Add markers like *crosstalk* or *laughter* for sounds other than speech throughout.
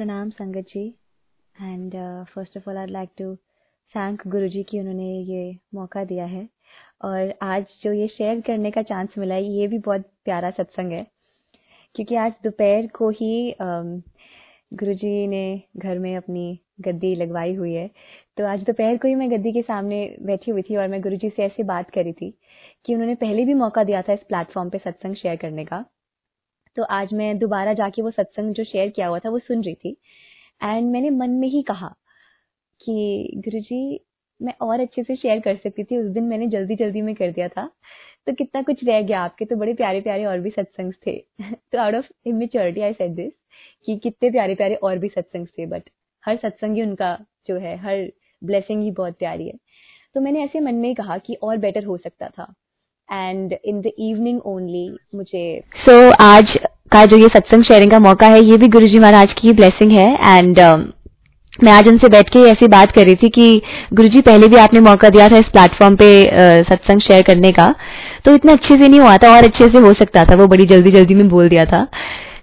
Pranam संगत जी and first of all I like to to Guru ji कि उन्होंने ये मौका दिया है और आज जो ये शेयर करने का चांस मिला है ये भी बहुत प्यारा सत्संग है क्योंकि आज दोपहर को ही गुरु जी ने घर में अपनी गद्दी लगवाई हुई है तो आज दोपहर को ही मैं गद्दी के सामने बैठी हुई थी और मैं गुरु जी से ऐसी बात करी थी कि उन्होंने पहले भी मौका दिया था इस प्लेटफॉर्म पे सत्संग शेयर करने का तो आज मैं दोबारा जाके वो सत्संग जो शेयर किया हुआ था, वो सुन रही थी। एंड मैंने मन में ही कहा कि गुरु जी मैं और अच्छे से शेयर कर सकती थी, उस दिन मैंने जल्दी जल्दी में कर दिया था। तो कितना कुछ रह गया, आपके तो बड़े प्यारे प्यारे और भी सत्संग थे। *laughs* तो out of immaturity I said this कि कितने प्यारे प्यारे और भी सत्संग थे बट हर सत्संग ही उनका जो है, हर ब्लेसिंग ही बहुत प्यारी है। तो मैंने ऐसे मन में ही कहा कि और बेटर हो सकता था। And in the evening only मुझे सो so, आज का जो ये सत्संग शेयरिंग का मौका है ये भी गुरु जी महाराज की ब्लेसिंग है एंड uh, मैं आज उनसे बैठ के ऐसी बात कर रही थी कि गुरुजी पहले भी आपने मौका दिया था इस प्लेटफॉर्म पे सत्संग शेयर करने का। तो इतना अच्छे से नहीं हुआ था और अच्छे से हो सकता था वो बड़ी जल्दी जल्दी में बोल दिया था।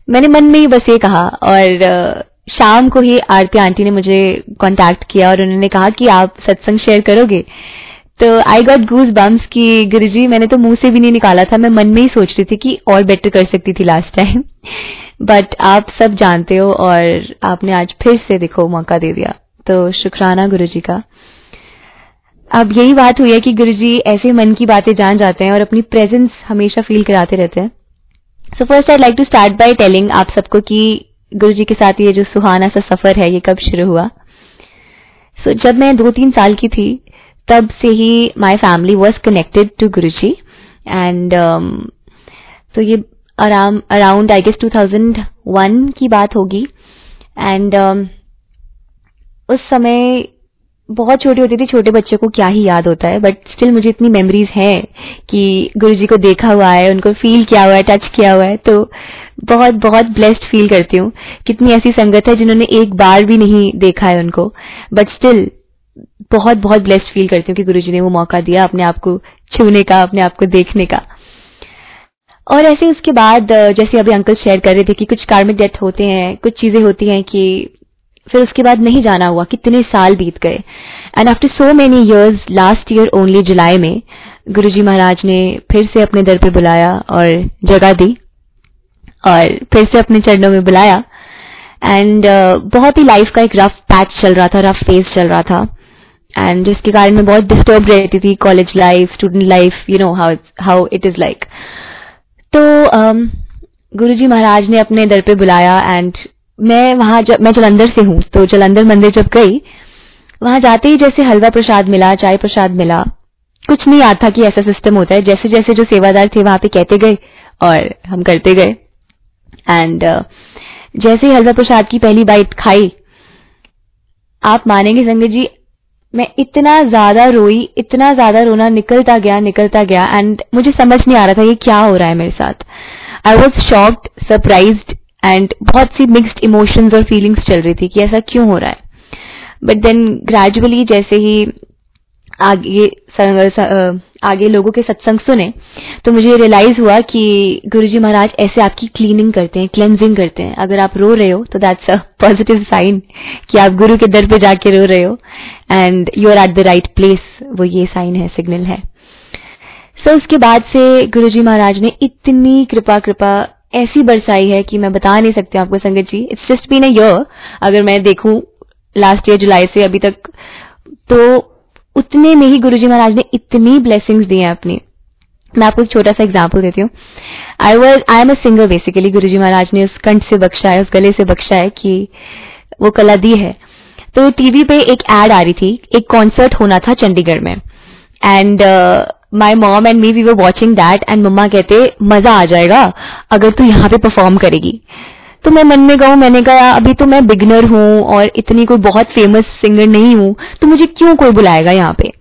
मैंने मन में ही बस ये कहा और शाम को ही आरती आंटी ने मुझे कांटेक्ट किया और उन्होंने कहा कि आप सत्संग शेयर करोगे? तो आई गॉट गूज बम्स कि गुरुजी मैंने तो मुँह से भी नहीं निकाला था। मैं मन में ही सोच रही थी कि और बेटर कर सकती थी लास्ट टाइम बट आप सब जानते हो और आपने आज फिर से देखो मौका दे दिया। तो शुक्राना गुरुजी का। अब यही बात हुई है कि गुरुजी ऐसे मन की बातें जान जाते हैं और अपनी प्रेजेंस हमेशा फील कराते रहते हैं। So first I like to start by telling आप सबको कि गुरु जी के साथ ये जो सुहाना सा सफ़र है ये कब शुरू हुआ? सो so, जब मैं दो तीन साल की थी तब से ही my family was connected to Guruji and तो ये अराउंड आई गेस 2001 की बात होगी. एंड um, उस समय बहुत छोटी होती थी छोटे बच्चे को क्या ही याद होता है बट स्टिल मुझे इतनी मेमोरीज हैं कि गुरुजी को देखा हुआ है उनको फील किया हुआ है टच किया हुआ है तो बहुत बहुत ब्लेस्ड फील करती हूँ. कितनी ऐसी संगत है जिन्होंने एक बार भी नहीं देखा है उनको. बट स्टिल बहुत बहुत ब्लेस्ड फील करती हूँ कि गुरुजी ने वो मौका दिया अपने आप को छूने का अपने आप को देखने का। और ऐसे उसके बाद जैसे अभी अंकल शेयर कर रहे थे कि कुछ कार्मिक डेथ होते हैं कुछ चीज़ें होती हैं कि फिर उसके बाद नहीं जाना हुआ कितने साल बीत गए। And after so many years last year only जुलाई में गुरुजी महाराज ने फिर से अपने दर पे बुलाया और जगह दी और फिर से अपने चरणों में बुलाया। एंड uh, बहुत ही लाइफ का एक रफ पैच चल रहा था रफ फ़ेज़ चल रहा था। एंड जिसके कारण मैं बहुत डिस्टर्ब रहती थी college life student life you know how how it is like तो um, गुरु जी महाराज ने अपने दर पे बुलाया एंड मैं वहाँ जब मैं जलंधर से हूँ तो जलंधर मंदिर जब गई वहाँ जाते ही जैसे हलवा प्रसाद मिला चाय प्रसाद मिला कुछ नहीं याद था कि ऐसा सिस्टम होता है। जैसे जैसे जो सेवादार थे वहाँ पे कहते गए और हम करते गए। एंड uh, जैसे ही हलवा प्रसाद की पहली बाइट खाई आप मानेंगे संगत जी मैं इतना ज़्यादा रोई, इतना ज़्यादा रोना निकलता गया निकलता गया एंड मुझे समझ नहीं आ रहा था ये क्या हो रहा है मेरे साथ। I was shocked surprise and बहुत सी मिक्सड इमोशंस और फीलिंग्स चल रही थी कि ऐसा क्यों हो रहा है। बट देन ग्रेजुअली जैसे ही आगे आगे लोगों के सत्संग सुने तो मुझे रियलाइज़ हुआ कि गुरुजी महाराज ऐसे आपकी क्लीनिंग करते हैं क्लेंजिंग करते हैं। अगर आप रो रहे हो तो दैट्स अ पॉजिटिव साइन कि आप गुरु के दर पे जाके रो रहे हो। And you are at the right place वो ये साइन है सिग्नल है। सो so, उसके बाद से गुरुजी महाराज ने इतनी कृपा कृपा ऐसी बरसाई है कि मैं बता नहीं सकती आपको संगत जी। It's just been a year अगर मैं देखूँ लास्ट ईयर जुलाई से अभी तक तो उतने में ही गुरुजी महाराज ने इतनी ब्लेसिंग्स दी हैं अपनी। मैं आपको एक छोटा सा एग्ज़ाम्पल देती हूँ। I was I am a singer basically Guruji Maharaj ने उस कंठ से बख्शा है, उस गले से बख्शा है कि वो कला दी है। तो टीवी पे एक एड आ रही थी, एक कॉन्सर्ट होना था चंडीगढ़ में। And my mom and me we were watching that and मम्मा कहते, मज़ा आ जाएगा अगर तू यहाँ पे परफॉर्म करेगी। तो मैं मन में कहूँ मैंने कहा अभी तो मैं बिगनर हूँ और इतनी कोई बहुत फ़ेमस सिंगर नहीं हूँ तो मुझे क्यों कोई बुलाएगा यहाँ पे?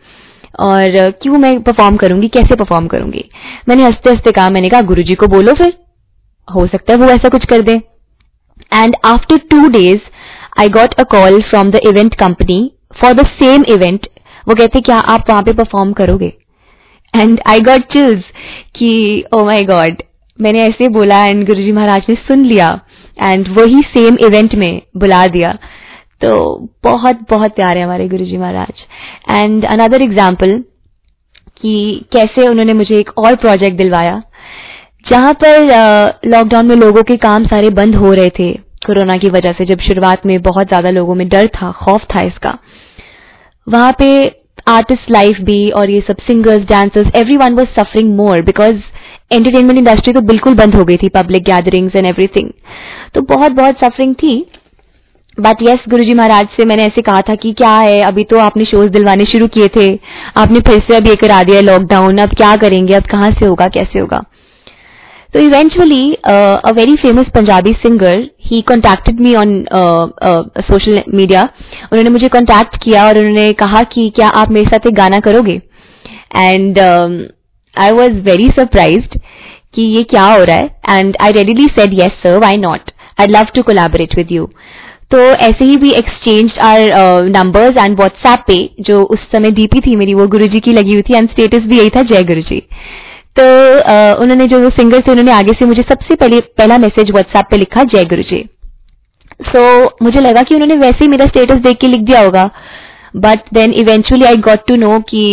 और क्यों मैं परफॉर्म करूँगी? कैसे परफॉर्म करूँगी? मैंने हँसते हँसते कहा, मैंने कहा गुरु को बोलो फिर, हो सकता है वो ऐसा कुछ कर दे. And after two days I got a call from the event company for the same event वो कहते, क्या आप वहाँ पे परफॉर्म करोगे? एंड आई गॉट चिल्स कि ओ माई गॉड मैंने ऐसे बोला एंड गुरुजी महाराज ने सुन लिया. एंड वही सेम इवेंट में बुला दिया। तो बहुत बहुत प्यारे हमारे Guru ji Maharaj. And another example कि कैसे उन्होंने मुझे एक और प्रोजेक्ट दिलवाया। जहाँ पर लॉकडाउन में लोगों के काम सारे बंद हो रहे थे, कोरोना की वजह से, जब शुरुआत में बहुत ज़्यादा लोगों में डर था, खौफ था इसका। वहाँ पे आर्टिस्ट लाइफ भी और ये सब singers dancers everyone was suffering more because entertainment industry तो बिल्कुल बंद हो गई थी पब्लिक गैदरिंग्स एंड एवरीथिंग तो बहुत बहुत सफरिंग थी। बट यस गुरुजी महाराज से मैंने ऐसे कहा था कि क्या है, अभी तो आपने शोज़ दिलवाने शुरू किए थे। आपने फिर से अब ये करा दिया लॉकडाउन अब क्या करेंगे? अब कहाँ से होगा? कैसे होगा? तो eventually a very famous Punjabi singer he contacted me on social media उन्होंने मुझे कॉन्टैक्ट किया और उन्होंने कहा कि क्या आप मेरे साथ एक गाना करोगे? And I was very surprised कि ये क्या हो रहा है। And I readily said yes sir why not I love to collaborate with you तो ऐसे ही भी exchange our numbers and WhatsApp पे जो उस समय डीपी थी मेरी वो गुरुजी की लगी हुई थी एंड स्टेटस भी यही था जय गुरुजी. तो uh, उन्होंने जो सिंगर थे उन्होंने आगे से मुझे सबसे पहले पहला मैसेज व्हाट्सएप पे लिखा जय गुरुजी. सो so, मुझे लगा कि उन्होंने वैसे ही मेरा स्टेटस देख के लिख दिया होगा। But then eventually I got to know कि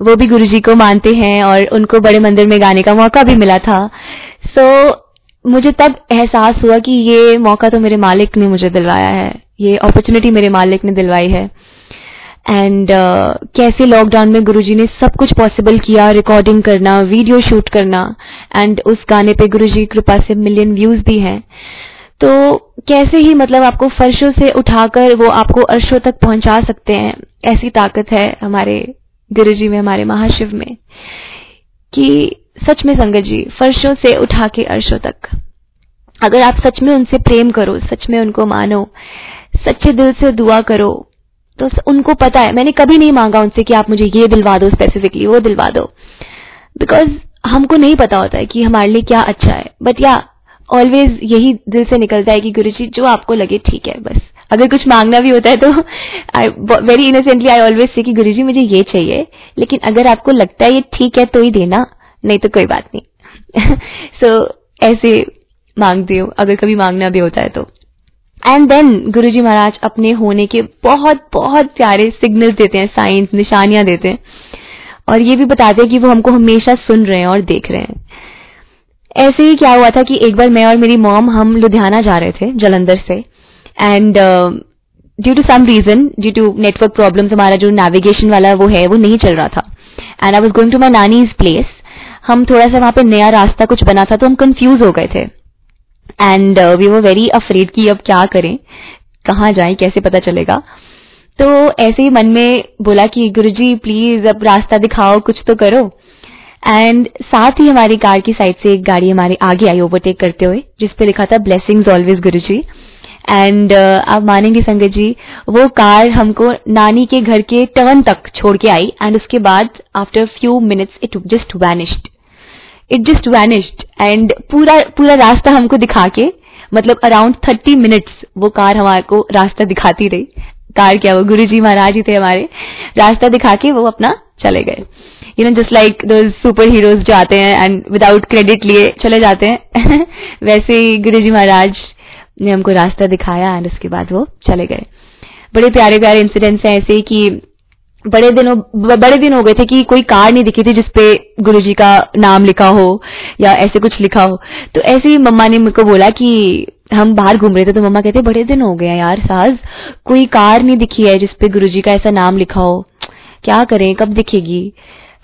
वो भी गुरु जी को मानते हैं और उनको बड़े मंदिर में गाने का मौका भी मिला था। सो so, मुझे तब एहसास हुआ कि ये मौका तो मेरे मालिक ने मुझे दिलवाया है। ये अपॉर्चुनिटी मेरे मालिक ने दिलवाई है। एंड uh, कैसे लॉकडाउन में गुरुजी ने सब कुछ पॉसिबल किया रिकॉर्डिंग करना वीडियो शूट करना एंड उस गाने पे गुरुजी की कृपा से मिलियन व्यूज़ भी हैं। तो कैसे ही मतलब आपको फर्शों से उठाकर वो आपको अर्शों तक पहुँचा सकते हैं ऐसी ताकत है हमारे गुरुजी में, हमारे महाशिव में, कि सच में संगत जी, फर्शों से उठा के अर्शों तक। अगर आप सच में उनसे प्रेम करो, सच में उनको मानो, सच्चे दिल से दुआ करो तो उनको पता है, मैंने कभी नहीं मांगा उनसे कि आप मुझे ये दिलवा दो स्पेसिफिकली वो दिलवा दो। बिकॉज़ हमको नहीं पता होता है कि हमारे लिए क्या अच्छा है। बट या ऑलवेज यही दिल से निकलता है कि गुरु जी जो आपको लगे, ठीक है, बस। अगर कुछ मांगना भी होता है तो I very innocently I always say कि गुरु जी मुझे ये चाहिए लेकिन अगर आपको लगता है ये ठीक है तो ही देना नहीं तो कोई बात नहीं। सो *laughs* so, ऐसे मांगती हूँ अगर कभी मांगना भी होता है तो। एंड देन गुरु जी महाराज अपने होने के बहुत बहुत प्यारे सिग्नल देते हैं साइंस निशानियाँ देते हैं। और ये भी बताते हैं कि वो हमको हमेशा सुन रहे हैं और देख रहे हैं। ऐसे ही क्या हुआ था कि एक बार मैं और मेरी मॉम हम लुधियाना जा रहे थे जलंधर से। And due to some reason due to network problems हमारा जो नेविगेशन वाला वो है, वो नहीं चल रहा था। And I was going to my नानी इज़ प्लेस हम थोड़ा सा वहाँ पे नया रास्ता कुछ बना था तो हम कंफ्यूज हो गए थे। एंड वी वो वेरी अफ्रेड कि अब क्या करें, कहाँ जाए, कैसे पता चलेगा। तो ऐसे ही मन में बोला कि गुरु जी प्लीज़ अब रास्ता दिखाओ, कुछ तो करो। एंड साथ ही हमारी कार की साइड से एक गाड़ी हमारे आगे आई ओवरटेक करते हुए जिसपे लिखा था blessings always Guruji. And uh, आप मानेंगे संगत जी वो कार हमको नानी के घर के टर्न तक छोड़ के आई एंड उसके बाद after few minutes it just vanished it just vanished and पूरा पूरा रास्ता हमको दिखा के मतलब अराउंड थर्टी मिनट्स वो कार हमारे को रास्ता दिखाती रही। कार क्या वो गुरु जी महाराज ही थे हमारे। रास्ता दिखा के वो अपना चले गए। यू नो जस्ट लाइक दो सुपर हीरोज जो आते हैं एंड विदाउट क्रेडिट लिए चले जाते हैं। *laughs* वैसे ही गुरु जी महाराज ने हमको रास्ता दिखाया एंड उसके बाद वो चले गए। बड़े प्यारे प्यारे इंसिडेंट्स हैं ऐसे कि बड़े दिनों, बड़े दिन हो गए थे कि कोई कार नहीं दिखी थी जिसपे गुरु जी का नाम लिखा हो या ऐसे कुछ लिखा हो। तो ऐसे ही मम्मा ने मुझको बोला कि हम बाहर घूम रहे थे तो मम्मा कहते, बड़े दिन हो गए यार साज कोई कार नहीं दिखी है जिसपे गुरु जी का ऐसा नाम लिखा हो। क्या करें, कब दिखेगी?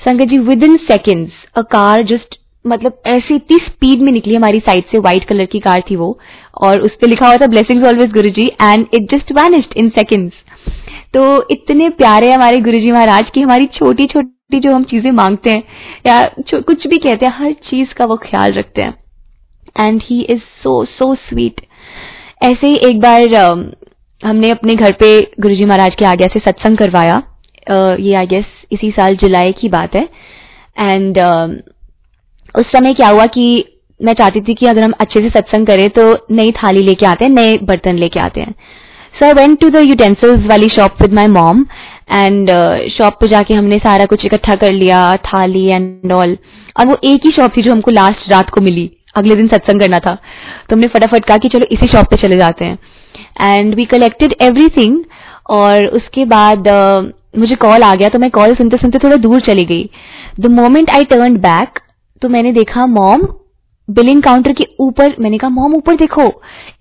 संगत जी within seconds a car just मतलब ऐसी इतनी स्पीड में निकली हमारी साइड से व्हाइट कलर की कार थी वो, और उस पर लिखा हुआ था blessings always Guruji and it just vanished in seconds तो इतने प्यारे हमारे गुरु जी महाराज की हमारी छोटी छोटी जो हम चीज़ें मांगते हैं, या कुछ भी कहते हैं, हर चीज़ का वो ख्याल रखते हैं। And he is so so sweet ऐसे ही एक बार हमने अपने घर पे गुरुजी महाराज के आगे से सत्संग करवाया। ये आई गेस इसी साल जुलाई की बात है। एंड उस समय क्या हुआ कि मैं चाहती थी कि अगर हम अच्छे से सत्संग करें तो नई थाली लेके आते हैं नए बर्तन लेके आते हैं। So I went to the utensils वाली shop with my mom and shop पे जाके हमने सारा कुछ इकट्ठा कर लिया थाली एंड ऑल और वो एक ही शॉप थी जो हमको लास्ट रात को मिली। अगले दिन सत्संग करना था। तो हमने फटाफट कहा कि चलो इसी शॉप पे चले जाते हैं। एंड वी कलेक्टेड एवरीथिंग और उसके बाद uh, मुझे कॉल आ गया तो मैं कॉल सुनते सुनते थोड़ा दूर चली गई। The moment I turn back तो मैंने देखा मॉम बिलिंग काउंटर के ऊपर मैंने कहा मॉम ऊपर देखो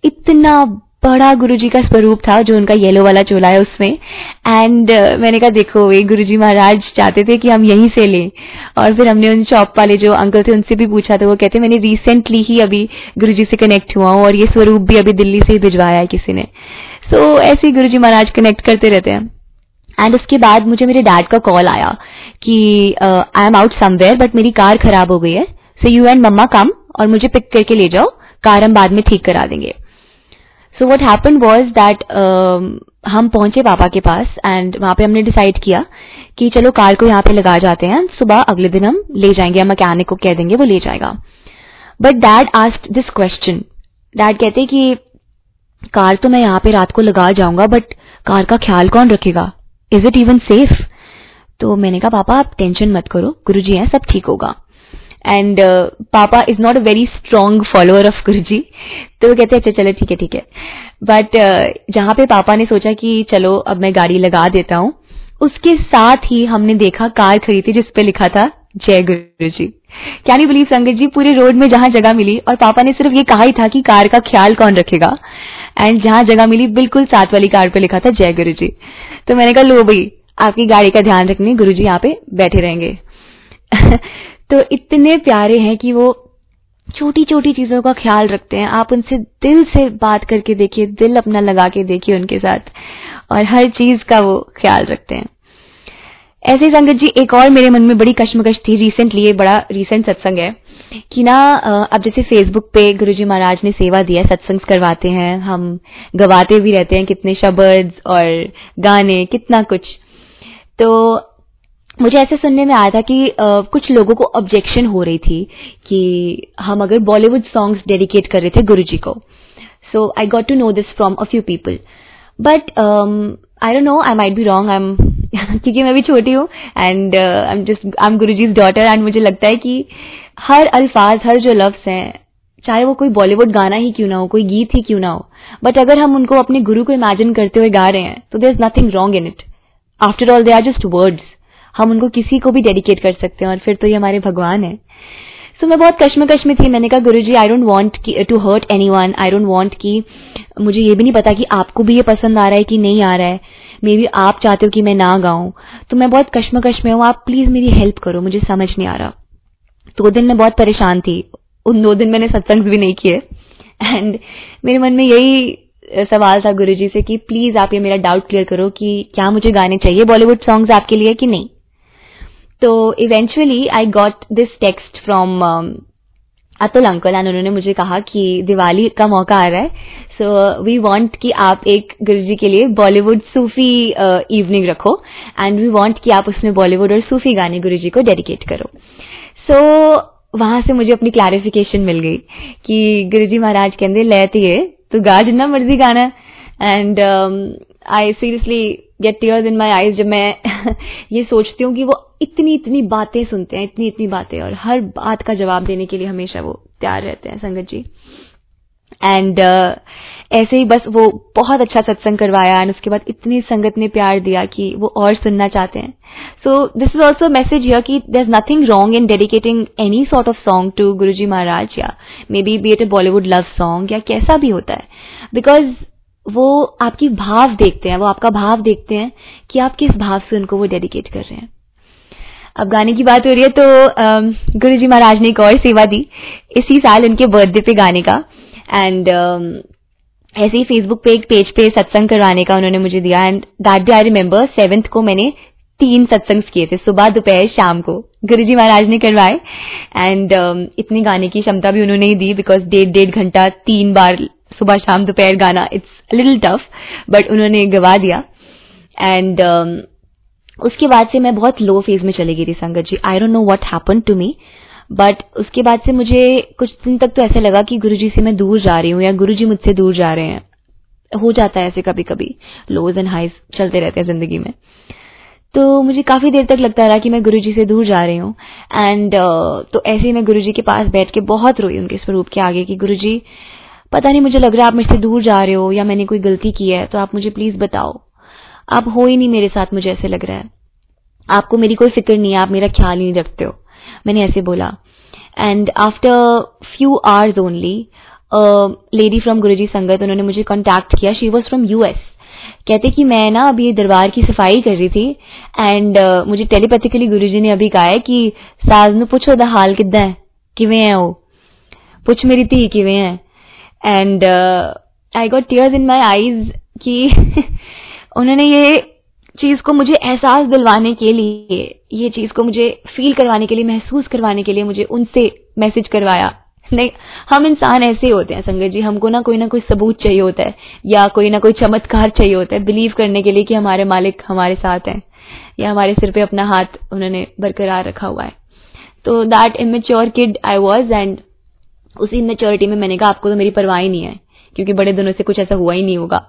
इतना बड़ा गुरुजी का स्वरूप था जो उनका येलो वाला चोला है उसमें। एंड uh, मैंने कहा देखो ये गुरुजी महाराज चाहते थे कि हम यहीं से लें। और फिर हमने उन शॉप वाले जो अंकल थे उनसे भी पूछा तो वो कहते मैंने रिसेंटली ही अभी गुरुजी से कनेक्ट हुआ हूँ और ये स्वरूप भी अभी दिल्ली से ही भिजवाया है किसी ने। सो so, ऐसे ही गुरुजी महाराज कनेक्ट करते रहते हैं। एंड उसके बाद मुझे मेरे डैड का कॉल आया कि I am out somewhere but मेरी कार खराब हो गई है। सो यू एंड मम्मा कम और मुझे पिक करके ले जाओ। कार हम बाद में ठीक करा देंगे। So what happen was that हम पहुँचे पापा के पास एंड वहाँ पे हमने डिसाइड किया कि चलो कार को यहाँ पे लगा जाते हैं। सुबह अगले दिन हम ले जाएँगे। मैकेनिक को कह देंगे, वो ले जाएगा। But dad asked this question dad कहते कि, कार तो मैं यहाँ पे रात को लगा जाऊँगा बट कार का ख्याल कौन रखेगा? इज़ इट इवन सेफ़ तो मैंने कहा पापा आप टेंशन मत करो। गुरु जी हैं सब ठीक होगा. एंड पापा is not a very strong follower of Guru ji तो वो कहते अच्छा चलो ठीक है ठीक है. बट uh, जहाँ पे पापा ने सोचा कि चलो अब मैं गाड़ी लगा देता हूँ उसके साथ ही हमने देखा कार खरीदी जिसपे लिखा था जय गुरु जी क्या नहीं बिलीव संगत जी, पूरे रोड में जहाँ जगह मिली, और पापा ने सिर्फ़ ये कहा ही था कि कार का ख्याल कौन रखेगा। एंड जहाँ जगह मिली, बिल्कुल साथ वाली कार पे लिखा था जय गुरु जी तो मैंने कहा, लो भाई, आपकी गाड़ी का ध्यान रखने गुरु जी यहाँ पे बैठे रहेंगे। *laughs* तो इतने प्यारे हैं कि वो छोटी छोटी चीज़ों का ख्याल रखते हैं। आप उनसे दिल से बात करके देखिए, दिल अपना लगा के देखिए उनके साथ। और हर चीज़ का वो ख्याल रखते हैं। ऐसे ही संगत जी एक और मेरे मन में बड़ी कश्मकश थी रिसेंटली ये बड़ा रिसेंट सत्संग है कि ना अब जैसे फेसबुक पे गुरुजी महाराज ने सेवा दिया सत्संग करवाते हैं हम गवाते भी रहते हैं कितने शब्द और गाने कितना कुछ। तो मुझे ऐसे सुनने में आया था कि uh, कुछ लोगों को ऑब्जेक्शन हो रही थी कि हम अगर बॉलीवुड सॉन्ग्स डेडिकेट कर रहे थे गुरुजी को। So I got to know this from a few people but I don't know I might be wrong I am क्योंकि मैं भी छोटी हूँ and I am just I am Guruji's daughter and मुझे लगता है कि हर अल्फाज, हर जो लफ्ज हैं, चाहे वो कोई बॉलीवुड गाना ही क्यों ना हो, कोई गीत ही क्यों ना हो बट अगर हम उनको अपने गुरु को इमेजिन करते हुए गा रहे हैं तो there is nothing wrong in it after all they are just words हम उनको किसी को भी डेडिकेट कर सकते हैं, और फिर तो ये हमारे भगवान है. सो so, मैं बहुत कश्मकश में थी। मैंने कहा Guru ji I don't want to hurt anyone I don't want कि मुझे ये भी नहीं पता कि आपको भी ये पसंद आ रहा है कि नहीं आ रहा है। मे बी आप चाहते हो कि मैं ना गाऊं। तो मैं बहुत कश्मकश में हूँ। आप प्लीज़ मेरी हेल्प करो। मुझे समझ नहीं आ रहा। दो दिन मैं बहुत परेशान थी। उन दो दिन मैंने सत्संग भी नहीं किए। एंड मेरे मन में यही सवाल था गुरुजी से कि प्लीज़ आप ये मेरा डाउट क्लियर करो कि क्या मुझे गाने चाहिए बॉलीवुड सॉन्ग्स आपके लिए कि नहीं? तो eventually I got this text from Atul uncle and उन्होंने मुझे कहा कि दिवाली का मौका आ रहा है। सो वी वांट कि आप एक गुरुजी के लिए बॉलीवुड सूफी इवनिंग रखो एंड वी वांट कि आप उसमें बॉलीवुड और सूफी गाने गुरुजी को डेडिकेट करो। सो so, वहाँ से मुझे अपनी क्लैरिफिकेशन मिल गई कि गुरुजी महाराज कहते लेती है तो गा जितना मर्ज़ी गाना। And I seriously get tears in my eyes जब मैं *laughs* ये सोचती हूँ कि वो इतनी इतनी बातें सुनते हैं इतनी इतनी बातें और हर बात का जवाब देने के लिए हमेशा वो तैयार रहते हैं संगत जी। एंड uh, ऐसे ही बस वो बहुत अच्छा सत्संग करवाया एंड उसके बाद इतनी संगत ने प्यार दिया कि वो और सुनना चाहते हैं। So this is also message here कि there is nothing wrong in dedicating any sort of song to Guru ji Maharaj या maybe be it a Bollywood love song या कैसा भी होता है। बिकॉज़ वो आपकी भाव देखते हैं वो आपका भाव देखते हैं कि आप किस भाव से उनको वो डेडिकेट कर रहे हैं। अब गाने की बात हो रही है तो गुरु जी महाराज ने एक और सेवा दी इसी साल उनके बर्थडे पे गाने का। एंड ऐसे ही फेसबुक पे एक पेज पे सत्संग करवाने का उन्होंने मुझे दिया। And that day I remember seventh को मैंने तीन सत्संग किए थे सुबह दोपहर शाम को। गुरु जी महाराज ने करवाए। एंड um, इतनी गाने की क्षमता भी उन्होंने ही दी बिकॉज़ डेढ़ डेढ़ घंटा तीन बार सुबह शाम दोपहर गाना इट्स लिटिल टफ बट उन्होंने गवा दिया। एंड um, उसके बाद से मैं बहुत लो फ़ेज़ में चली गई थी संगत जी। I don't know what happen to me but उसके बाद से मुझे कुछ दिन तक तो ऐसा लगा कि गुरुजी से मैं दूर जा रही हूँ या गुरुजी मुझसे दूर जा रहे हैं। हो जाता है ऐसे कभी कभी लोज एंड हाइज चलते रहते हैं ज़िंदगी में। तो मुझे काफ़ी देर तक लगता रहा कि मैं गुरुजी से दूर जा रही हूँ। एंड uh, तो ऐसे ही मैं गुरुजी के पास बैठ के बहुत रोई उनके स्वरूप के आगे कि गुरुजी पता नहीं मुझे लग रहा है आप मुझसे दूर जा रहे हो या मैंने कोई गलती की है तो आप मुझे प्लीज़ बताओ आप हो ही नहीं मेरे साथ मुझे ऐसे लग रहा है आपको मेरी कोई फिक्र नहीं है आप मेरा ख्याल ही नहीं रखते हो मैंने ऐसे बोला and after few hours only lady from Guruji sangat उन्होंने मुझे कॉन्टैक्ट किया शी वॉज फ्रॉम यूएस कहते कि मैं ना अभी दरबार की सफाई कर रही थी एंड uh, मुझे टेलीपैथिकली गुरुजी ने अभी कहा है कि साज ਨੂੰ ਪੁੱਛੋ ਦਾ ਹਾਲ ਕਿੱਦਾਂ ਹੈ ਕਿਵੇਂ ਹੈ ਉਹ ਪੁੱਛ ਮੇਰੀ ਧੀ ਕਿਵੇਂ ਹੈ And I got tears in my eyes कि *laughs* उन्होंने ये चीज़ को मुझे एहसास दिलवाने के लिए, ये चीज़ को मुझे फील करवाने के लिए, महसूस करवाने के लिए मुझे उनसे मैसेज करवाया। नहीं, हम इंसान ऐसे ही होते हैं संगत जी, हमको ना कोई ना कोई सबूत चाहिए होता है, या कोई ना कोई चमत्कार चाहिए होता है बिलीव करने के लिए कि हमारे मालिक हमारे साथ हैं, या हमारे सिर पे अपना हाथ उन्होंने बरकरार रखा हुआ है। तो that immature kid I was and उसी इमेच्योरिटी में मैंने कहा आपको तो मेरी परवाह ही नहीं है क्योंकि बड़े दिनों से कुछ ऐसा हुआ ही नहीं होगा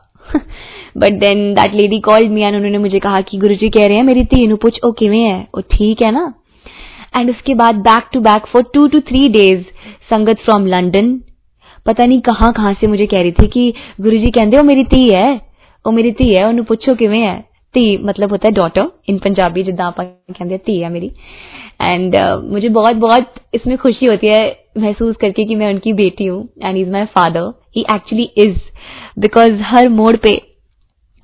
but then that lady called me and उन्होंने मुझे कहा कि गुरुजी कह रहे हैं मेरी तीनों पूछ ओ किवें है वो ठीक है ना एंड उसके बाद back to back for two to three days sangat from London पता नहीं कहाँ कहाँ से मुझे कह रही थी कि गुरुजी कहते हो मेरी धी है ਉਹ ਮੇਰੀ ਧੀ ਹੈ ਉਹਨੂੰ ਪੁੱਛੋ ਕਿਵੇਂ ਹੈ ਧੀ मतलब होता है डॉटर इन पंजाबी आप कहते हैं धी है मेरी। एंड मुझे बहुत बहुत इसमें खुशी होती है महसूस करके कि मैं उनकी बेटी हूँ and is my father he actually is because हर मोड़ पे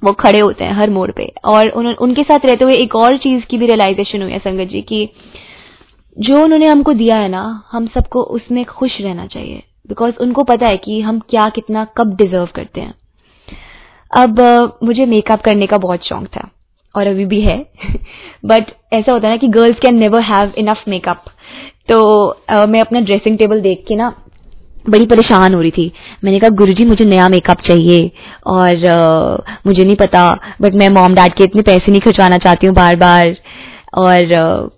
वो खड़े होते हैं हर मोड़ पे। और उन, उनके साथ रहते हुए एक और चीज़ की भी रियलाइजेशन हुई है संगत जी की जो उन्होंने हमको दिया है ना हम सबको उसमें खुश रहना चाहिए। बिकॉज़ उनको पता है कि हम क्या कितना कब डिजर्व करते हैं। अब मुझे मेकअप करने का बहुत शौक था और अभी भी है *laughs* बट ऐसा होता है ना कि girls can never have enough makeup तो मैं अपना ड्रेसिंग टेबल देख के ना बड़ी परेशान हो रही थी। मैंने कहा गुरुजी मुझे नया मेकअप चाहिए। और uh, मुझे नहीं पता बट मैं मॉम डैड के इतने पैसे नहीं खिंचवाना चाहती हूँ बार बार और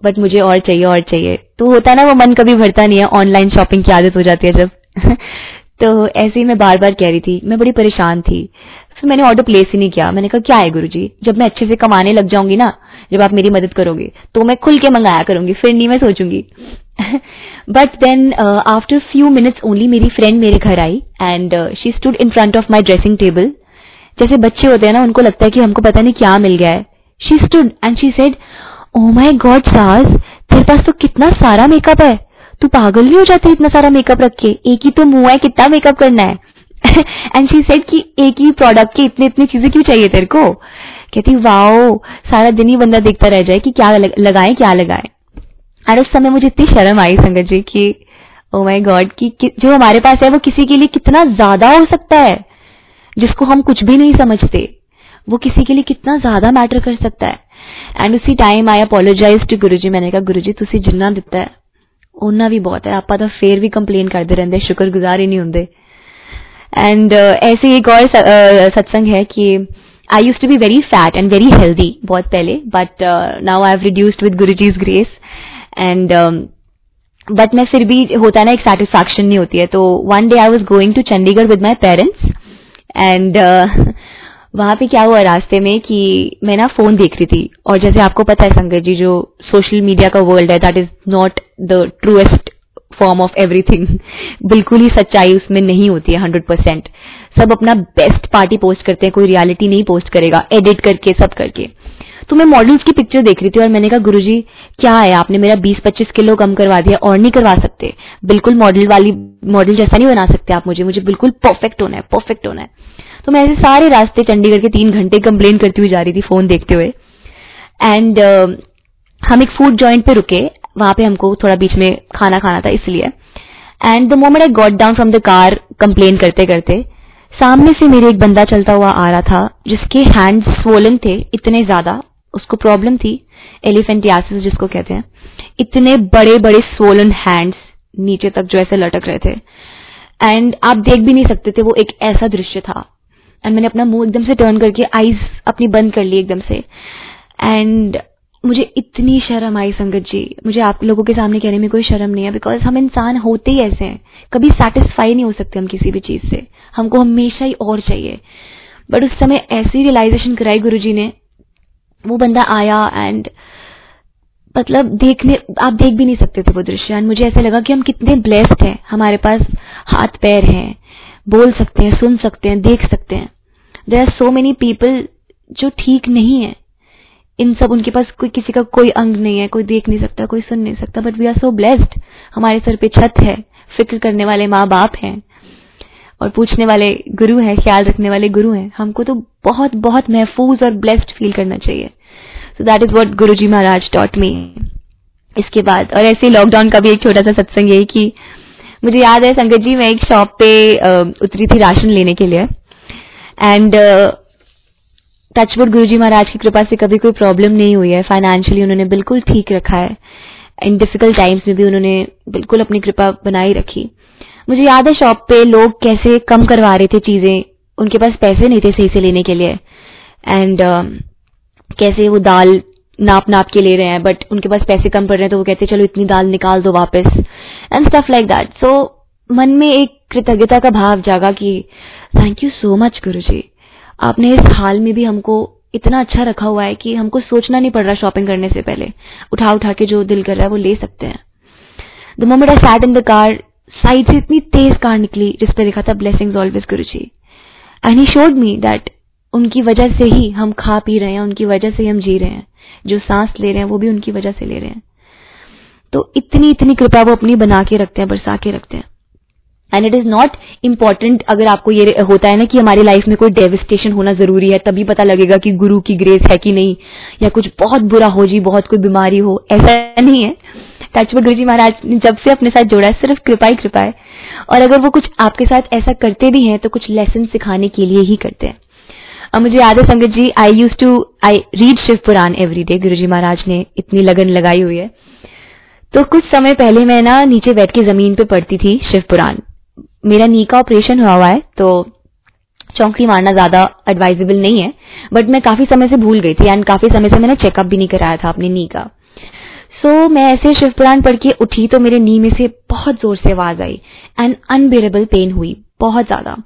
बट uh, मुझे और चाहिए और चाहिए। तो होता है ना वो मन कभी भरता नहीं है ऑनलाइन शॉपिंग की आदत हो जाती है जब। *laughs* तो ऐसे ही मैं बार बार कह रही थी। मैं बड़ी परेशान थी। फिर मैंने ऑर्डर प्लेस ही नहीं किया। मैंने कहा, क्या है गुरुजी? जब मैं अच्छे से कमाने लग जाऊँगी ना, जब आप मेरी मदद करोगे तो मैं खुल के मंगाया करूँगी, फिर नहीं मैं सोचूँगी। But then after few minutes only मेरी फ्रेंड मेरे घर आई and she stood in front of my dressing table जैसे बच्चे होते हैं ना, उनको लगता है कि हमको पता नहीं क्या मिल गया है। She stood and she said oh my God सास, तेरे पास तो कितना सारा मेकअप है। तू पागल भी हो जाती इतना सारा मेकअप रख के। एक ही तो मुँह है, कितना मेकअप करना है? एंड शी सेड कि एक ही प्रोडक्ट की इतनी इतनी चीजें क्यों चाहिए तेरे को कहती वाओ सारा दिन ही बंदा देखता रह जाए कि क्या लगाए क्या लगाए और उस समय मुझे इतनी शर्म आई संगत जी की ओ माय गॉड कि, कि जो हमारे पास है वो किसी के लिए कितना ज्यादा हो सकता है जिसको हम कुछ भी नहीं समझते वो किसी के लिए कितना ज्यादा मैटर कर सकता है एंड उसी time I apologise to Guru जी मैंने कहा गुरु जी तुम जिन्ना दिता है ਉਹਨਾਂ भी बहुत है आप तो फिर भी कंप्लेन करते रहते शुक्रगुजार ही नहीं होंगे एंड uh, ऐसे एक और uh, सत्संग है कि I use to be very fat and very healthy बहुत पहले but now I have reduced with Guru ji's grace and but मैं फिर भी होता ना एक सेटिस्फैक्शन नहीं होती है तो one day I was going to Chandigarh with my parents and वहाँ पे क्या हुआ रास्ते में कि मैं ना फ़ोन देख रही थी। और जैसे आपको पता है संगत जी जो सोशल मीडिया का वर्ल्ड है that is not the truest form of everything बिल्कुल ही सच्चाई उसमें नहीं होती है हंड्रेड परसेंट सब अपना बेस्ट पार्टी पोस्ट करते हैं कोई रियलिटी नहीं पोस्ट करेगा एडिट करके सब करके. तो मैं मॉडल्स की पिक्चर देख रही थी और मैंने कहा गुरुजी क्या है? आपने मेरा 20-25 किलो कम करवा दिया और नहीं करवा सकते. बिल्कुल मॉडल वाली मॉडल जैसा नहीं बना सकते आप मुझे मुझे बिल्कुल परफेक्ट होना है परफेक्ट होना है. तो मैं ऐसे सारे रास्ते चंडीगढ़ के तीन घंटे कंप्लेन करती हुई जा रही थी फ़ोन देखते हुए. एंड uh, हम एक फ़ूड जॉइंट पे रुके वहाँ पे हमको थोड़ा बीच में खाना खाना था इसलिए। And the moment I got down from the car complain करते करते, सामने से मेरे एक बंदा चलता हुआ आ रहा था, जिसके हैंड स्वोलन थे, इतने ज़्यादा, उसको प्रॉब्लम थी एलिफेंटियासिस जिसको कहते हैं, इतने बड़े बड़े स्वोलन हैंड्स नीचे तक जो ऐसे लटक रहे थे। एंड आप देख भी नहीं सकते थे, वो एक ऐसा दृश्य था। एंड मैंने अपना मुँह एकदम से टर्न करके आईज अपनी बंद कर ली एकदम से। एंड मुझे इतनी शर्म आई संगत जी। मुझे आप लोगों के सामने कहने में कोई शर्म नहीं है बिकॉज़ हम इंसान होते ही ऐसे हैं। कभी सेटिस्फाई नहीं हो सकते हम किसी भी चीज़ से। हमको हमेशा ही और चाहिए। बट उस समय ऐसी रियलाइजेशन कराई गुरु जी ने। वो बंदा आया एंड मतलब देखने, आप देख भी नहीं सकते थे वो दृश्य। एंड मुझे ऐसा लगा कि हम कितने ब्लेस्ड हैं। हमारे पास हाथ, पैर हैं। बोल सकते हैं, सुन सकते हैं, देख सकते हैं। There are so many people जो ठीक नहीं है। इन सब उनके पास कोई किसी का कोई अंग नहीं है, कोई देख नहीं सकता, कोई सुन नहीं सकता but we are so blessed हमारे सर पे छत है, फ़िक्र करने वाले माँ बाप हैं, और पूछने वाले गुरु हैं, ख्याल रखने वाले गुरु हैं। हमको तो बहुत बहुत महफूज और ब्लेस्ड फील करना चाहिए। So that is what Guru ji Maharaj taught me इसके बाद, और ऐसे लॉकडाउन का भी एक छोटा सा सत्संग यही कि मुझे याद है, संगत जी, मैं एक शॉप पे उतरी थी राशन लेने के लिए। एंड टचवुड गुरु जी महाराज की कृपा से कभी कोई प्रॉब्लम नहीं हुई है. फाइनेंशियली उन्होंने बिल्कुल ठीक रखा है. इन डिफ़िकल्ट टाइम्स में भी उन्होंने बिल्कुल अपनी कृपा बनाई रखी. मुझे याद है शॉप पे लोग कैसे कम करवा रहे थे चीज़ें. उनके पास पैसे नहीं थे सही से लेने के लिए. एंड uh, कैसे वो दाल नाप नाप के ले रहे हैं बट उनके पास पैसे कम पड़ रहे हैं तो वो कहते चलो इतनी दाल निकाल दो वापस. And stuff like that so मन में एक कृतज्ञता का भाव जागा कि थैंक यू सो मच गुरु जी आपने इस हाल में भी हमको इतना अच्छा रखा हुआ है कि हमको सोचना नहीं पड़ रहा शॉपिंग करने से पहले। उठा उठा के जो दिल कर रहा है वो ले सकते हैं। The moment I sat in the car side से इतनी तेज कार निकली जिस पे लिखा था blessings always Guru ji and he showed me that उनकी वजह से ही हम खा पी रहे हैं, उनकी वजह से ही हम जी रहे हैं। जो सांस ले रहे हैं, वो भी उनकी वजह से ले रहे हैं। तो इतनी इतनी कृपा वो अपनी बना के रखते हैं, बरसा के रखते हैं। And it is not important अगर आपको ये होता है ना कि हमारी लाइफ में कोई डेविस्टेशन होना ज़रूरी है, तभी पता लगेगा कि गुरु की ग्रेस है कि नहीं, या कुछ बहुत बुरा हो जी, बहुत कोई बीमारी हो, ऐसा नहीं है। टचवुड गुरु जी महाराज ने जब से अपने साथ जोड़ा है, सिर्फ़ कृपा ही कृपा है। और अगर वो कुछ आपके साथ ऐसा करते भी हैं तो कुछ लेसन सिखाने के लिए ही करते हैं। अब मुझे याद है संगत जी I use to I read Shiv Puran every day Guru ji Maharaj ने इतनी लगन लगाई हुई है। तो कुछ समय पहले मैं ना नीचे बैठ के ज़मीन पे पढ़ती थी शिव पुराण मेरा नी का ऑपरेशन हुआ हुआ है तो चौंकी मारना ज़्यादा एडवाइजेबल नहीं है बट मैं काफ़ी समय से भूल गई थी एंड काफ़ी समय से मैंने चेकअप भी नहीं कराया था अपने नी का। सो so, मैं ऐसे शिव पुराण पढ़ के उठी तो मेरे नी में से बहुत ज़ोर से आवाज़ आई एंड अनबेरेबल पेन हुई बहुत ज़्यादा।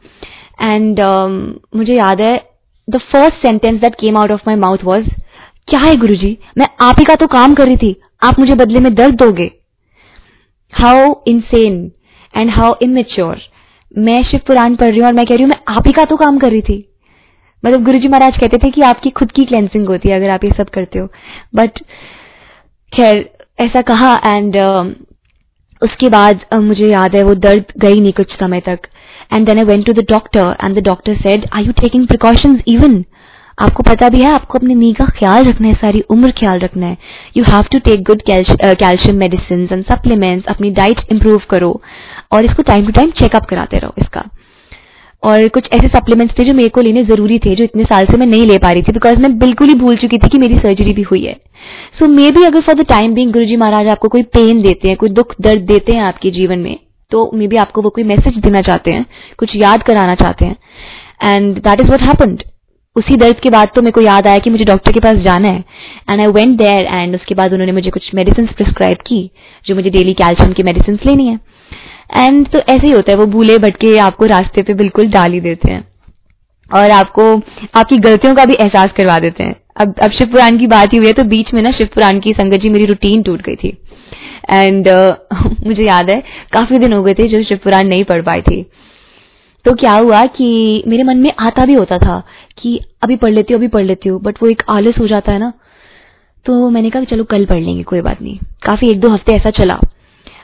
एंड uh, मुझे याद है the first sentence that came out of my mouth was क्या है गुरु जी मैं आप ही का तो काम कर रही थी आप मुझे बदले में दर्द दोगे? How insane and how immature मैं शिव पुराण पढ़ रही हूँ और मैं कह रही हूँ मैं आप ही का तो काम कर रही थी। मतलब गुरु जी महाराज कहते थे कि आपकी खुद की क्लेंसिंग होती है अगर आप ये सब करते हो। बट खैर ऐसा कहा एंड uh, उसके बाद uh, मुझे याद है वो दर्द गई नहीं कुछ समय तक। And then I went to the doctor and the doctor said, are you taking precautions even? आपको पता भी है, आपको अपनी नी का ख्याल रखना है, सारी उम्र ख्याल रखना है। You have to take good calcium medicine and supplements अपनी डाइट इंप्रूव करो और इसको टाइम टू टाइम चेकअप कराते रहो इसका। और कुछ ऐसे सप्लीमेंट्स थे जो मेरे को लेने ज़रूरी थे, जो इतने साल से मैं नहीं ले पा रही थी बिकॉज़ मैं बिल्कुल ही भूल चुकी थी कि मेरी सर्जरी भी हुई है। सो मे बी अगर for the time being Guru ji Maharaj आपको कोई पेन देते हैं, कोई दुख, दर्द देते हैं आपके जीवन में तो मे बी आपको वो कोई मैसेज देना चाहते हैं, कुछ याद कराना चाहते हैं। And that is what happened उसी दर्द के बाद तो मेरे को याद आया कि मुझे डॉक्टर के पास जाना है। एंड आई वेंट देयर एंड उसके बाद उन्होंने मुझे कुछ मेडिसिन प्रिस्क्राइब की जो मुझे डेली कैल्शियम की मेडिसिन लेनी है। एंड तो ऐसे ही होता है वो भूले भटके आपको रास्ते पे बिल्कुल डाल ही देते हैं। और आपको आपकी गलतियों का भी एहसास करवा देते हैं। अब अब शिव पुराण की बात ही हुई है तो बीच में ना शिव पुराण की संगत जी मेरी रूटीन टूट गई थी। एंड uh, *laughs* मुझे याद है काफ़ी दिन हो गए थे जो शिव पुराण नहीं पढ़ पाई थी। तो क्या हुआ कि मेरे मन में आता भी होता था कि अभी पढ़ लेती हूँ, अभी पढ़ लेती हूँ बट वो एक आलस हो जाता है ना। तो मैंने कहा चलो कल पढ़ लेंगे, कोई बात नहीं। काफ़ी एक दो हफ़्ते ऐसा चला।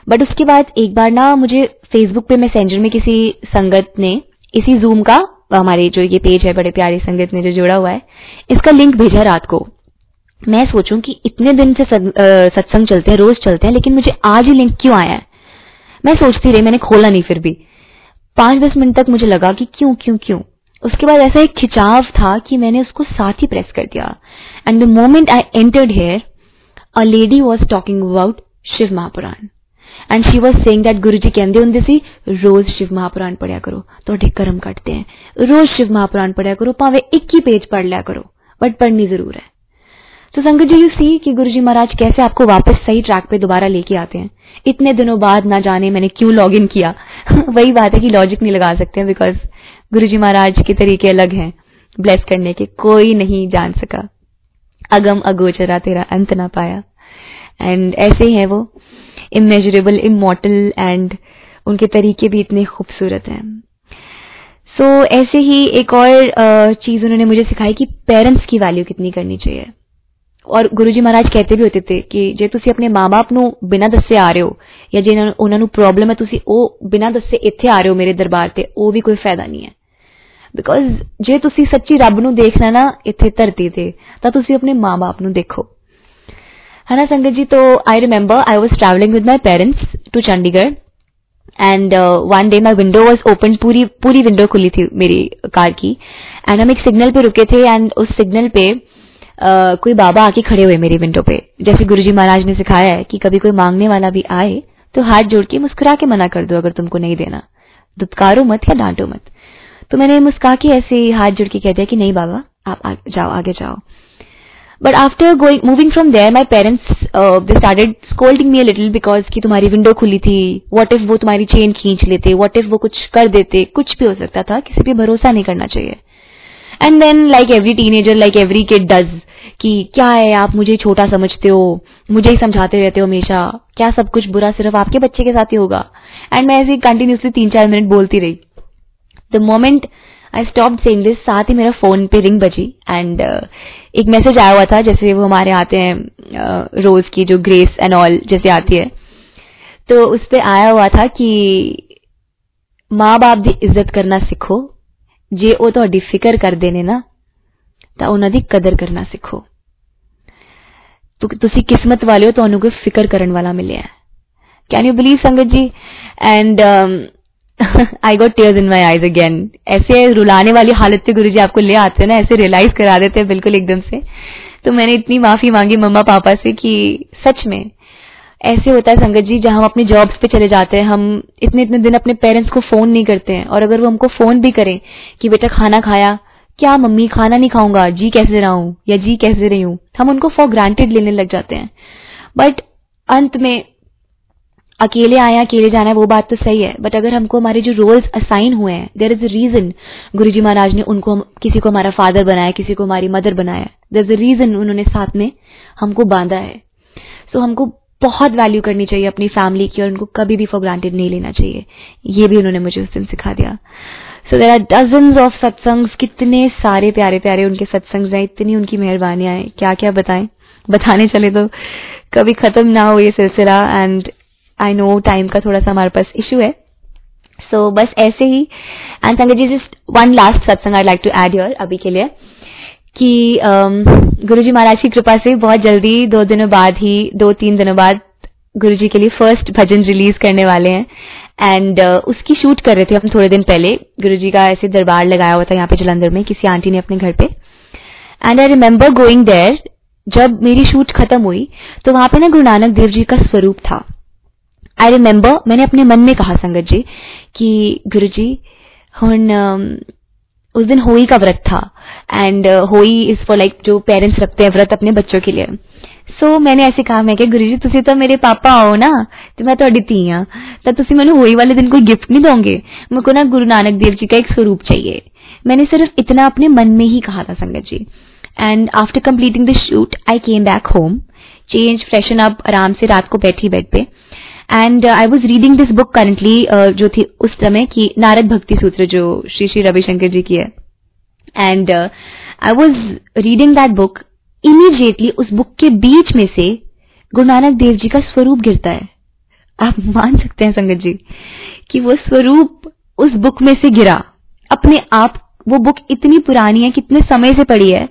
बट उसके बाद एक बार ना मुझे फेसबुक पे मैसेंजर में किसी संगत ने, इसी जूम का, हमारे जो ये पेज है, बड़े प्यारे संगत ने जो जुड़ा हुआ है, इसका लिंक भेजा रात को। मैं सोचूं कि इतने दिन से सत्संग चलते हैं, रोज चलते हैं, लेकिन मुझे आज ही लिंक क्यों आया है? मैं सोचती रही, मैंने खोला नहीं फिर भी। पाँच दस मिनट तक मुझे लगा कि क्यों क्यों क्यों। उसके बाद ऐसा एक खिंचाव था कि मैंने उसको साथ ही प्रेस कर दिया। And the moment I entered here a lady was talking about Shiv Mahapuran and she was saying that Guru ji कहते होंगे सी रोज शिव महापुराण पढ़िया करो तो कर्म कटते हैं रोज शिव महापुराण पढ़िया करो भावे एक ही पेज पढ़ लिया करो बट पढ़नी ज़रूर है तो संगत जी यू सी कि गुरु जी महाराज कैसे आपको वापस सही ट्रैक पे दोबारा लेके आते हैं। इतने दिनों बाद ना जाने मैंने क्यों लॉग इन किया? *laughs* वही बात है कि लॉजिक नहीं लगा सकते हैं बिकॉज़ गुरु जी महाराज के तरीके अलग हैं। ब्लेस करने के कोई नहीं जान सका। अगम अगोचरा तेरा अंत ना पाया। एंड ऐसे ही है वो। इमेजरेबल इमोटल एंड उनके तरीके भी इतने खूबसूरत हैं। सो so, ऐसे ही एक और चीज़ उन्होंने मुझे सिखाई कि पेरेंट्स की वैल्यू कितनी करनी चाहिए। और गुरुजी महाराज कहते भी होते थे कि जे ਤੁਸੀਂ ਆਪਣੇ ਮਾਪੇ ਨੂੰ ਬਿਨਾਂ ਦੱਸੇ ਆ ਰਹੇ ਹੋ ਜਾਂ ਜੇ ਉਹਨਾਂ ਨੂੰ ਪ੍ਰੋਬਲਮ ਹੈ ਤੁਸੀਂ ਉਹ ਬਿਨਾਂ ਦੱਸੇ ਇੱਥੇ ਆ ਰਹੇ ਹੋ ਮੇਰੇ ਦਰਬਾਰ ਤੇ ਉਹ ਵੀ ਕੋਈ ਫਾਇਦਾ ਨਹੀਂ ਹੈ ਬਿਕੋਜ਼ ਜੇ ਤੁਸੀਂ ਸੱਚੀ ਰੱਬ ਨੂੰ ਦੇਖਣਾ ਨਾ ਇੱਥੇ ਧਰਤੀ ਤੇ ਤਾਂ ਤੁਸੀਂ ਆਪਣੇ ਮਾਪੇ ਨੂੰ ਦੇਖੋ है ना संगत जी तो I remember I was travelling with my parents to Chandigarh and one day my window was open पूरी पूरी विंडो खुली थी मेरी कार की एंड हम एक सिग्नल पे रुके थे एंड उस सिग्नल पे कोई बाबा आके खड़े हुए मेरी विंडो पे। जैसे गुरुजी महाराज ने सिखाया है कि कभी कोई मांगने वाला भी आए तो हाथ जोड़ के मुस्कुरा के मना कर दो अगर तुमको नहीं देना। दुत्कारो मत या डांटो मत। तो मैंने मुस्का के ऐसे हाथ जोड़ के कह दिया कि नहीं बाबा आप आ, जाओ आगे जाओ। But after going moving from there my parents they started scolding me little because कि तुम्हारी विंडो खुली थी। वॉट इफ़ वो तुम्हारी चेन खींच लेते? वॉट इफ़ वो कुछ कर देते? कुछ भी हो सकता था किसी पे भरोसा नहीं करना चाहिए। And then like every teenager like every kid does कि क्या है आप मुझे छोटा समझते हो? मुझे ही समझाते रहते हो हमेशा। क्या सब कुछ बुरा सिर्फ़ आपके बच्चे के साथ ही होगा? एंड मैं ऐसे कंटिन्यूसली तीन चार मिनट बोलती रही। The moment I stop saying this साथ ही मेरा फ़ोन पे रिंग बजी एंड uh, एक मैसेज आया हुआ था जैसे वो हमारे आते हैं uh, रोज की जो ग्रेस एंड ऑल जैसे आती है। तो उस पर आया हुआ था कि माँ बाप की इज़्ज़त करना सीखो तो फ़िक्र कर देने ना तो उन्होंने कदर करना सीखो तो तुसी किस्मत वाले हो तो कोई फ़िक्र करने वाला मिले है कैन यू बिलीव संगत जी and I got tears in my eyes again ऐसे रुलाने वाली हालत गुरु जी आपको ले आते हैं ना, ऐसे रियलाइज़ करा देते हैं बिल्कुल एकदम से। तो मैंने इतनी माफ़ी मांगी मम्मा पापा से कि सच में ऐसे होता है संगत जी जहाँ हम अपनी जॉब्स पे चले जाते हैं हम इतने इतने दिन अपने पेरेंट्स को फ़ोन नहीं करते हैं। और अगर वो हमको फ़ोन भी करें कि बेटा खाना खाया क्या मम्मी खाना नहीं खाऊँगा जी कैसे रहा हूँ या जी कैसे रही हूँ? हम उनको फॉर ग्रांटेड लेने लग जाते हैं। बट अंत में अकेले आए अकेले जाना है वो बात तो सही है। बट अगर हमको हमारे जो रोल्स असाइन हुए हैं देर इज़ अ रीजन गुरु जी महाराज ने उनको किसी को हमारा फादर बनाया किसी को हमारी मदर बनाया। देर इज़ अ रीजन उन्होंने साथ में हमको बांधा है। सो so, हमको बहुत वैल्यू करनी चाहिए अपनी फैमिली की और उनको कभी भी फॉर ग्रांटेड नहीं लेना चाहिए। ये भी उन्होंने मुझे उस दिन सिखा दिया। So there are dozen of satsangs कितने सारे प्यारे प्यारे उनके सत्संग हैं इतनी उनकी मेहरबानियाँ हैं। क्या क्या बताएँ? बताने चले तो कभी खत्म ना हो ये सिलसिला एंड आई नो टाइम का थोड़ा सा हमारे पास इशू है। सो so, बस ऐसे ही। एंड संगत जी just one last satsang I like to add your अभी के लिए। कि गुरु जी महाराज की कृपा से बहुत जल्दी दो दिनों बाद ही दो तीन दिनों बाद गुरु जी के लिए फ़र्स्ट भजन रिलीज़ करने वाले हैं। एंड uh, उसकी शूट कर रहे थे हम थोड़े दिन पहले। गुरु जी का ऐसे दरबार लगाया हुआ था यहाँ पे जलंधर में किसी आंटी ने अपने घर पे। And I remember going there जब मेरी शूट खत्म हुई तो वहाँ पे ना गुरु नानक देव जी का स्वरूप था। आई रिमेंबर मैंने अपने मन में कहा संगत जी कि गुरु जी हुन उस दिन होई का व्रत था। And Hoi is for like जो पेरेंट्स रखते हैं व्रत अपने बच्चों के लिए। सो मैंने ऐसे कहा, मैं गुरु जी तुम तो मेरे पापा हो ना तो मैं थोड़ी धी हाँ तो तुम मैंने होई वाले दिन कोई गिफ्ट नहीं दोगे। मेरे को ना गुरु नानक देव जी का एक स्वरूप चाहिए। मैंने सिर्फ़ इतना अपने मन में ही कहा था, संगत जी। And after completing the shoot I came back home change freshen up आराम से रात को बैठी बेड पे and I was reading this book currently जो थी उस समय की नारद भक्ति सूत्र जो श्री श्री रविशंकर जी की है and I was reading that book immediately उस बुक के बीच में से गुरु नानक देव जी का स्वरूप गिरता है आप मान सकते हैं संगत जी, कि वो स्वरूप उस बुक में से गिरा। अपने आप, वो बुक इतनी पुरानी है, कितने समय से पड़ी है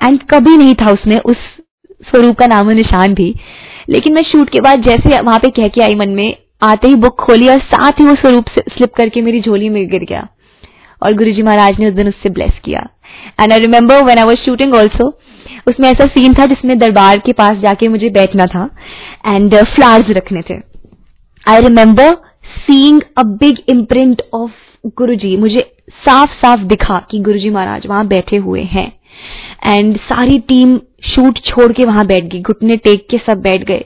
एंड कभी नहीं था उसमें उस स्वरूप का नामो निशान भी। लेकिन मैं शूट के बाद जैसे वहाँ पे कह के आई मन में, आते ही बुक खोली और साथ ही वो स्वरूप स्लिप करके मेरी झोली में गिर गया। और गुरु जी महाराज ने उस दिन उससे ब्लेस किया। And I remember when I was shooting also उसमें ऐसा सीन था जिसमें दरबार के पास जाके मुझे बैठना था एंड फ्लावर्स रखने थे। I remember seeing a big imprint of Guru ji मुझे साफ़ साफ़ दिखा कि गुरु जी महाराज वहाँ बैठे हुए हैं। एंड सारी टीम शूट छोड़ के वहाँ बैठ गई, घुटने टेक के सब बैठ गए।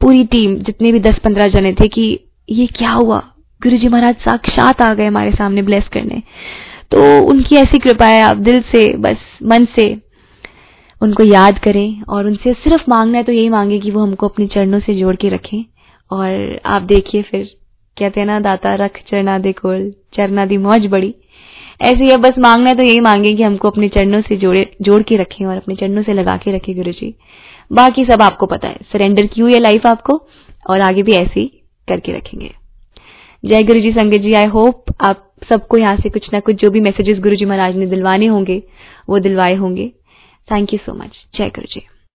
पूरी टीम, जितने भी दस पंद्रह जने थे कि ये क्या हुआ? गुरु जी महाराज साक्षात आ गए हमारे सामने ब्लेस करने। तो उनकी ऐसी कृपा है, आप दिल से, बस, मन से उनको याद करें और उनसे सिर्फ़ मांगना है तो यही मांगे कि वो हमको अपने चरणों से जोड़ के रखें। और आप देखिए फिर, कहते हैं ना, दाता रख चरना दे कोल, चरना दी मौज बड़ी। ऐसे ही बस मांगना है तो यही मांगे कि हमको अपने चरणों से जोड़े, जोड़ के रखें और अपने चरणों से लगा के रखें गुरु जी बाकी सब आपको पता है। सरेंडर की हुई है लाइफ आपको और आगे भी ऐसे ही करके रखेंगे। जय गुरु जी संगत जी आई होप आप सबको यहाँ से कुछ ना कुछ जो भी मैसेजेस गुरु जी महाराज ने दिलवाने होंगे, वो दिलवाए होंगे। थैंक यू सो मच जय गुरु जी